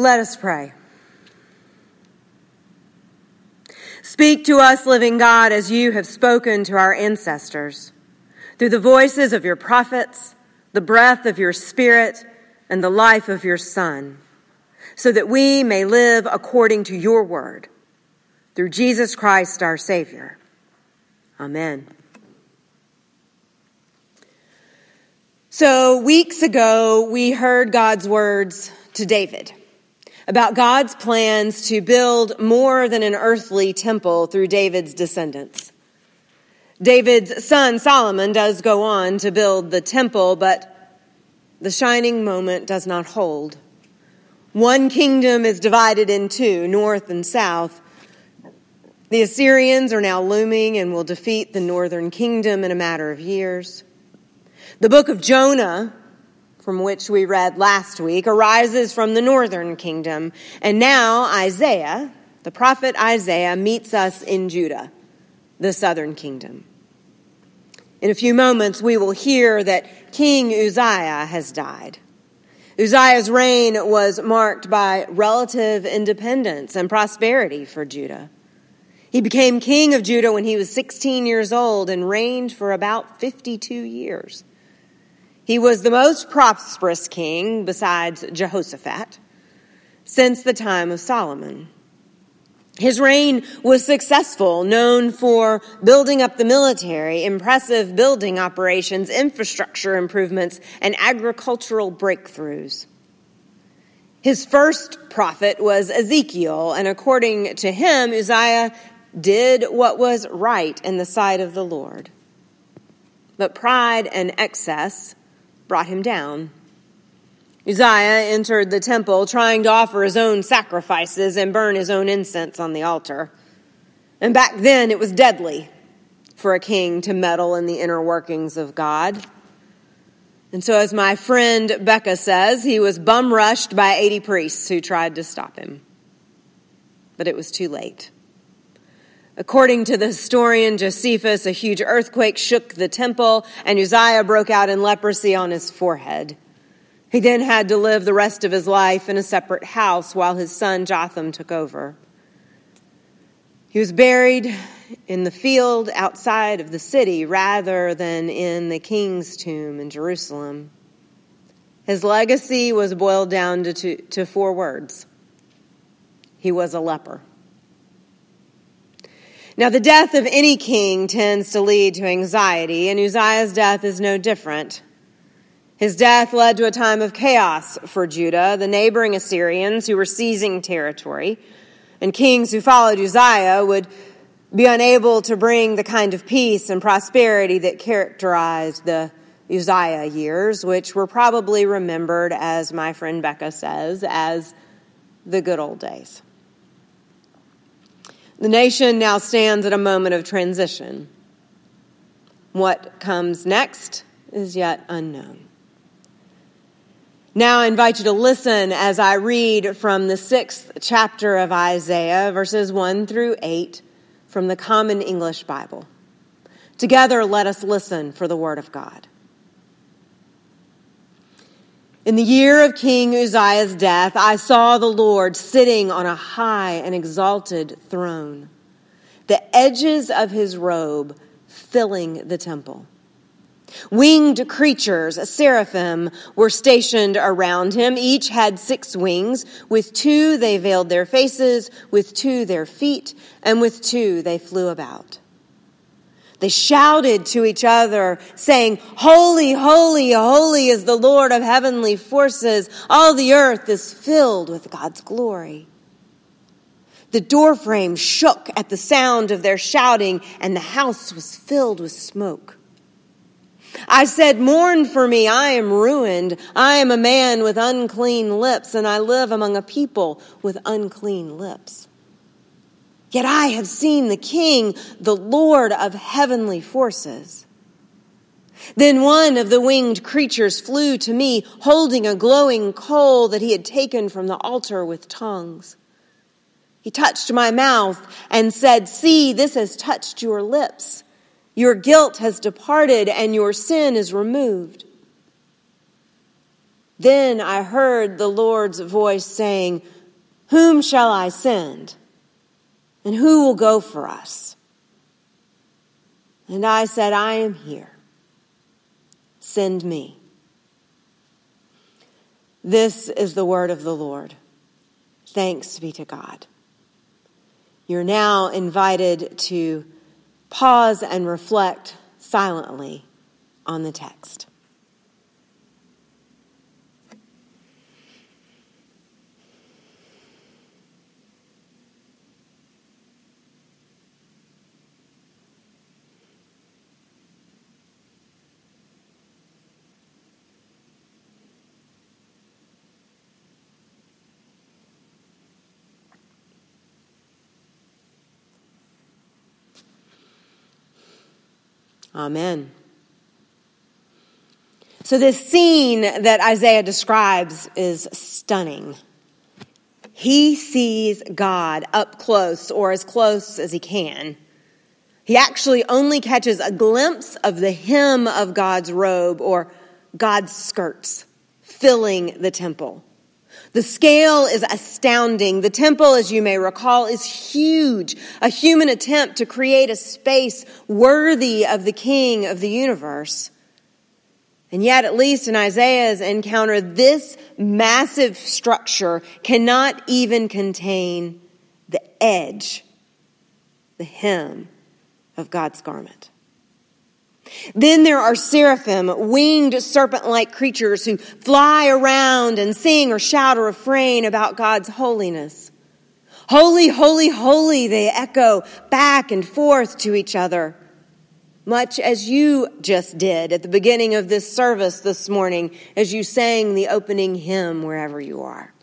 Let us pray. Speak to us, living God, as you have spoken to our ancestors, through the voices of your prophets, the breath of your Spirit, and the life of your Son, so that we may live according to your word. Through Jesus Christ, our Savior. Amen. So, weeks ago, we heard God's words to David about God's plans to build more than an earthly temple through David's descendants. David's son Solomon does go on to build the temple, but the shining moment does not hold. One kingdom is divided in two, north and south. The Assyrians are now looming and will defeat the northern kingdom in a matter of years. The book of Jonah from which we read last week, arises from the northern kingdom. And now Isaiah, the prophet Isaiah, meets us in Judah, the southern kingdom. In a few moments, we will hear that King Uzziah has died. Uzziah's reign was marked by relative independence and prosperity for Judah. He became king of Judah when he was 16 years old and reigned for about 52 years. He was the most prosperous king, besides Jehoshaphat, since the time of Solomon. His reign was successful, known for building up the military, impressive building operations, infrastructure improvements, and agricultural breakthroughs. His first prophet was Ezekiel, and according to him, Uzziah did what was right in the sight of the Lord. But pride and excess brought him down. Uzziah entered the temple trying to offer his own sacrifices and burn his own incense on the altar. And back then it was deadly for a king to meddle in the inner workings of God. And so, as my friend Becca says, he was bum rushed by 80 priests who tried to stop him. But it was too late. According to the historian Josephus, a huge earthquake shook the temple, and Uzziah broke out in leprosy on his forehead. He then had to live the rest of his life in a separate house while his son Jotham took over. He was buried in the field outside of the city rather than in the king's tomb in Jerusalem. His legacy was boiled down to, two, to four words he was a leper. Now, the death of any king tends to lead to anxiety, and Uzziah's death is no different. His death led to a time of chaos for Judah, the neighboring Assyrians who were seizing territory, and kings who followed Uzziah would be unable to bring the kind of peace and prosperity that characterized the Uzziah years, which were probably remembered, as my friend Becca says, as the good old days. The nation now stands at a moment of transition. What comes next is yet unknown. Now I invite you to listen as I read from the sixth chapter of Isaiah, verses 1 through 8, from the Common English Bible. Together, let us listen for the Word of God. In the year of King Uzziah's death, I saw the Lord sitting on a high and exalted throne, the edges of his robe filling the temple. Winged creatures, seraphim, were stationed around him. Each had six wings. With two they veiled their faces, with two their feet, and with two they flew about. They shouted to each other, saying, Holy, holy, holy is the Lord of heavenly forces. All the earth is filled with God's glory. The doorframe shook at the sound of their shouting, and the house was filled with smoke. I said, Mourn for me, I am ruined. I am a man with unclean lips, and I live among a people with unclean lips. Yet I have seen the King, the Lord of heavenly forces. Then one of the winged creatures flew to me, holding a glowing coal that he had taken from the altar with tongues. He touched my mouth and said, See, this has touched your lips. Your guilt has departed and your sin is removed. Then I heard the Lord's voice saying, Whom shall I send? And who will go for us? And I said, I am here. Send me. This is the word of the Lord. Thanks be to God. You're now invited to pause and reflect silently on the text. Amen. So, this scene that Isaiah describes is stunning. He sees God up close, or as close as he can. He actually only catches a glimpse of the hem of God's robe or God's skirts filling the temple. The scale is astounding. The temple, as you may recall, is huge, a human attempt to create a space worthy of the king of the universe. And yet, at least in Isaiah's encounter, this massive structure cannot even contain the edge, the hem of God's garment. Then there are seraphim, winged serpent like creatures who fly around and sing or shout a refrain about God's holiness. Holy, holy, holy, they echo back and forth to each other, much as you just did at the beginning of this service this morning as you sang the opening hymn wherever you are.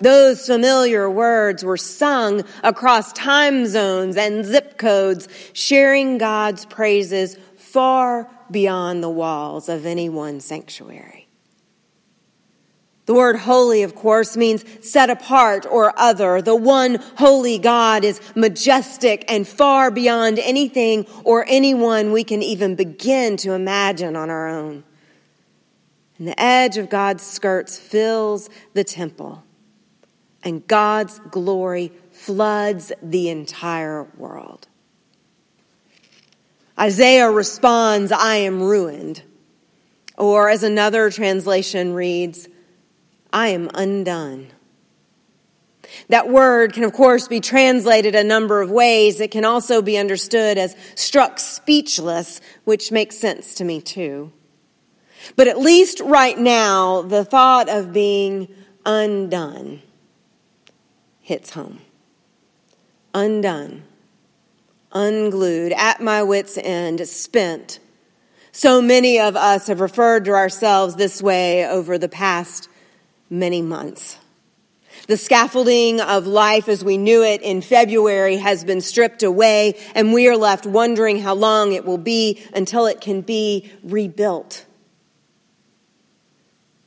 Those familiar words were sung across time zones and zip codes, sharing God's praises far beyond the walls of any one sanctuary. The word holy, of course, means set apart or other. The one holy God is majestic and far beyond anything or anyone we can even begin to imagine on our own. And the edge of God's skirts fills the temple, and God's glory floods the entire world. Isaiah responds, I am ruined. Or as another translation reads, I am undone. That word can, of course, be translated a number of ways. It can also be understood as struck speechless, which makes sense to me too. But at least right now, the thought of being undone hits home. Undone unglued, at my wits' end, spent. So many of us have referred to ourselves this way over the past many months. The scaffolding of life as we knew it in February has been stripped away, and we are left wondering how long it will be until it can be rebuilt.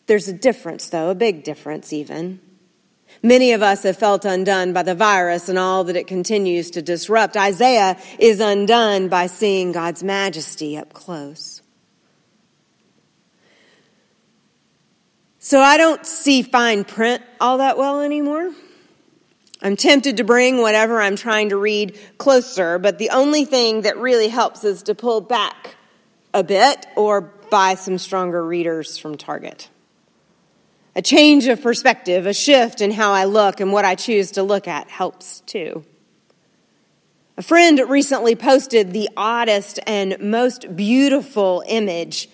There's a difference, though, a big difference even. Many of us have felt undone by the virus and all that it continues to disrupt. Isaiah is undone by seeing God's majesty up close. So I don't see fine print all that well anymore. I'm tempted to bring whatever I'm trying to read closer, but the only thing that really helps is to pull back a bit or buy some stronger readers from Target. A change of perspective, a shift in how I look and what I choose to look at helps too. A friend recently posted the oddest and most beautiful image.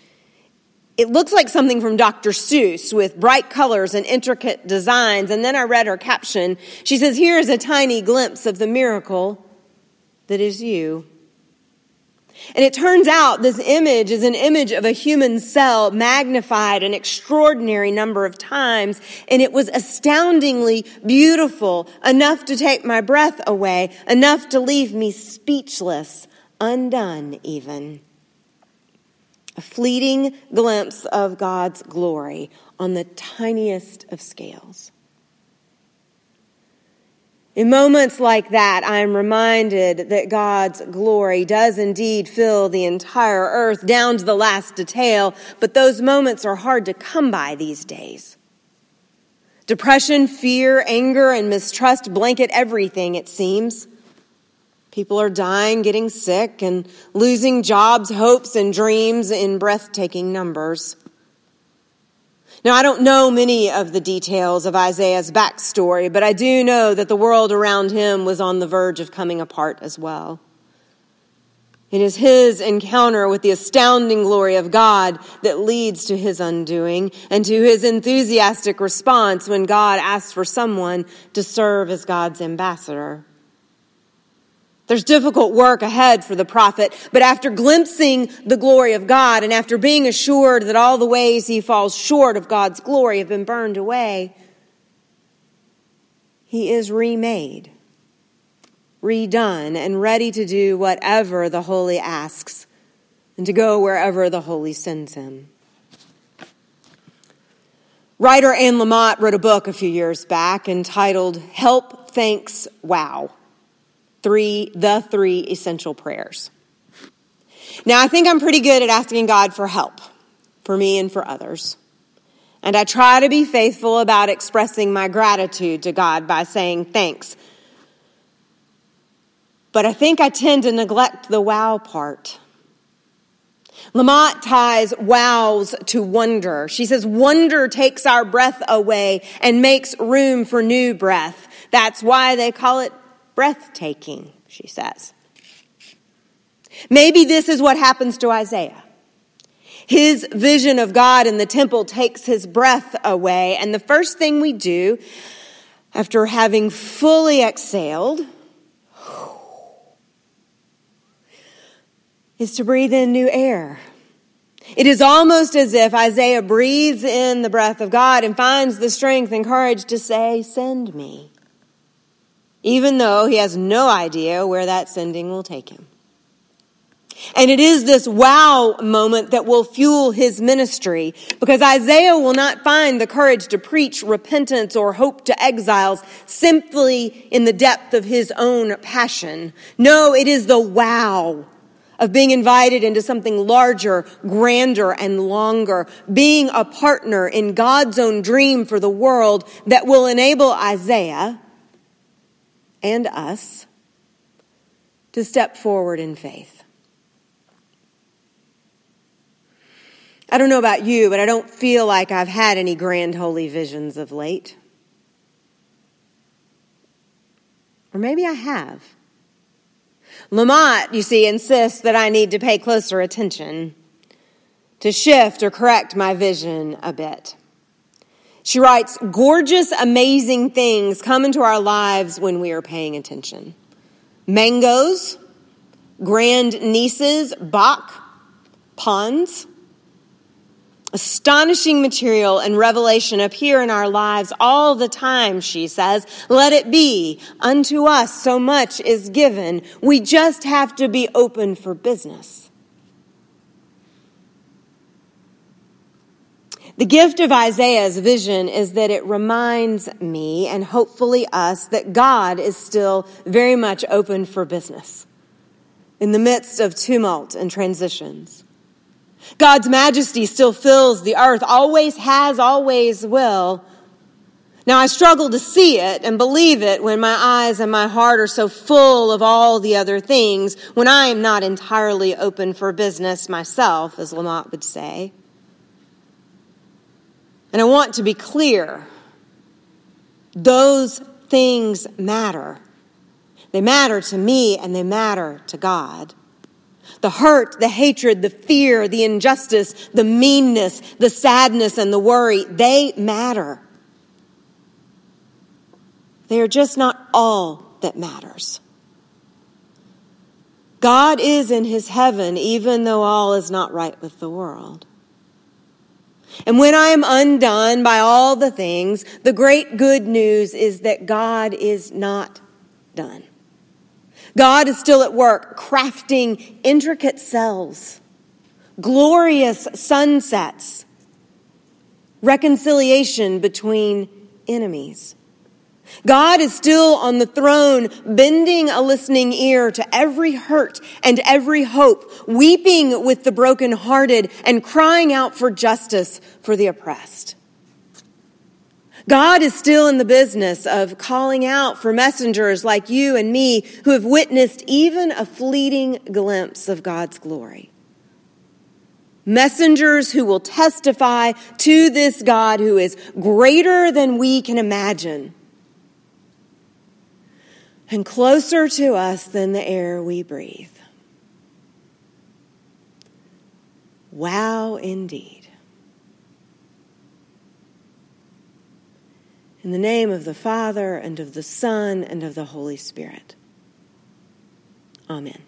It looks like something from Dr. Seuss with bright colors and intricate designs. And then I read her caption. She says, Here is a tiny glimpse of the miracle that is you. And it turns out this image is an image of a human cell magnified an extraordinary number of times. And it was astoundingly beautiful, enough to take my breath away, enough to leave me speechless, undone even. A fleeting glimpse of God's glory on the tiniest of scales. In moments like that, I am reminded that God's glory does indeed fill the entire earth down to the last detail, but those moments are hard to come by these days. Depression, fear, anger, and mistrust blanket everything, it seems. People are dying, getting sick, and losing jobs, hopes, and dreams in breathtaking numbers. Now, I don't know many of the details of Isaiah's backstory, but I do know that the world around him was on the verge of coming apart as well. It is his encounter with the astounding glory of God that leads to his undoing and to his enthusiastic response when God asks for someone to serve as God's ambassador. There's difficult work ahead for the prophet, but after glimpsing the glory of God and after being assured that all the ways he falls short of God's glory have been burned away, he is remade, redone, and ready to do whatever the Holy asks and to go wherever the Holy sends him. Writer Anne Lamott wrote a book a few years back entitled Help, Thanks, Wow three, the three essential prayers. Now, I think I'm pretty good at asking God for help for me and for others. And I try to be faithful about expressing my gratitude to God by saying thanks. But I think I tend to neglect the wow part. Lamott ties wows to wonder. She says, wonder takes our breath away and makes room for new breath. That's why they call it breathtaking, she says. Maybe this is what happens to Isaiah. His vision of God in the temple takes his breath away, and the first thing we do after having fully exhaled is to breathe in new air. It is almost as if Isaiah breathes in the breath of God and finds the strength and courage to say, Send me even though he has no idea where that sending will take him. And it is this wow moment that will fuel his ministry because Isaiah will not find the courage to preach repentance or hope to exiles simply in the depth of his own passion. No, it is the wow of being invited into something larger, grander, and longer, being a partner in God's own dream for the world that will enable Isaiah and us to step forward in faith. I don't know about you, but I don't feel like I've had any grand holy visions of late. Or maybe I have. Lamott, you see, insists that I need to pay closer attention, to shift or correct my vision a bit. She writes, gorgeous, amazing things come into our lives when we are paying attention. Mangoes, grand nieces, Bach, ponds. Astonishing material and revelation appear in our lives all the time, she says. Let it be. Unto us so much is given. We just have to be open for business. The gift of Isaiah's vision is that it reminds me and hopefully us that God is still very much open for business in the midst of tumult and transitions. God's majesty still fills the earth, always has, always will. Now, I struggle to see it and believe it when my eyes and my heart are so full of all the other things, when I am not entirely open for business myself, as Lamott would say. And I want to be clear those things matter. They matter to me and they matter to God. The hurt, the hatred, the fear, the injustice, the meanness, the sadness, and the worry, they matter. They are just not all that matters. God is in his heaven, even though all is not right with the world. And when I am undone by all the things, the great good news is that God is not done. God is still at work crafting intricate cells, glorious sunsets, reconciliation between enemies, God is still on the throne, bending a listening ear to every hurt and every hope, weeping with the brokenhearted and crying out for justice for the oppressed. God is still in the business of calling out for messengers like you and me who have witnessed even a fleeting glimpse of God's glory. Messengers who will testify to this God who is greater than we can imagine and closer to us than the air we breathe. Wow, indeed. In the name of the Father, and of the Son, and of the Holy Spirit. Amen.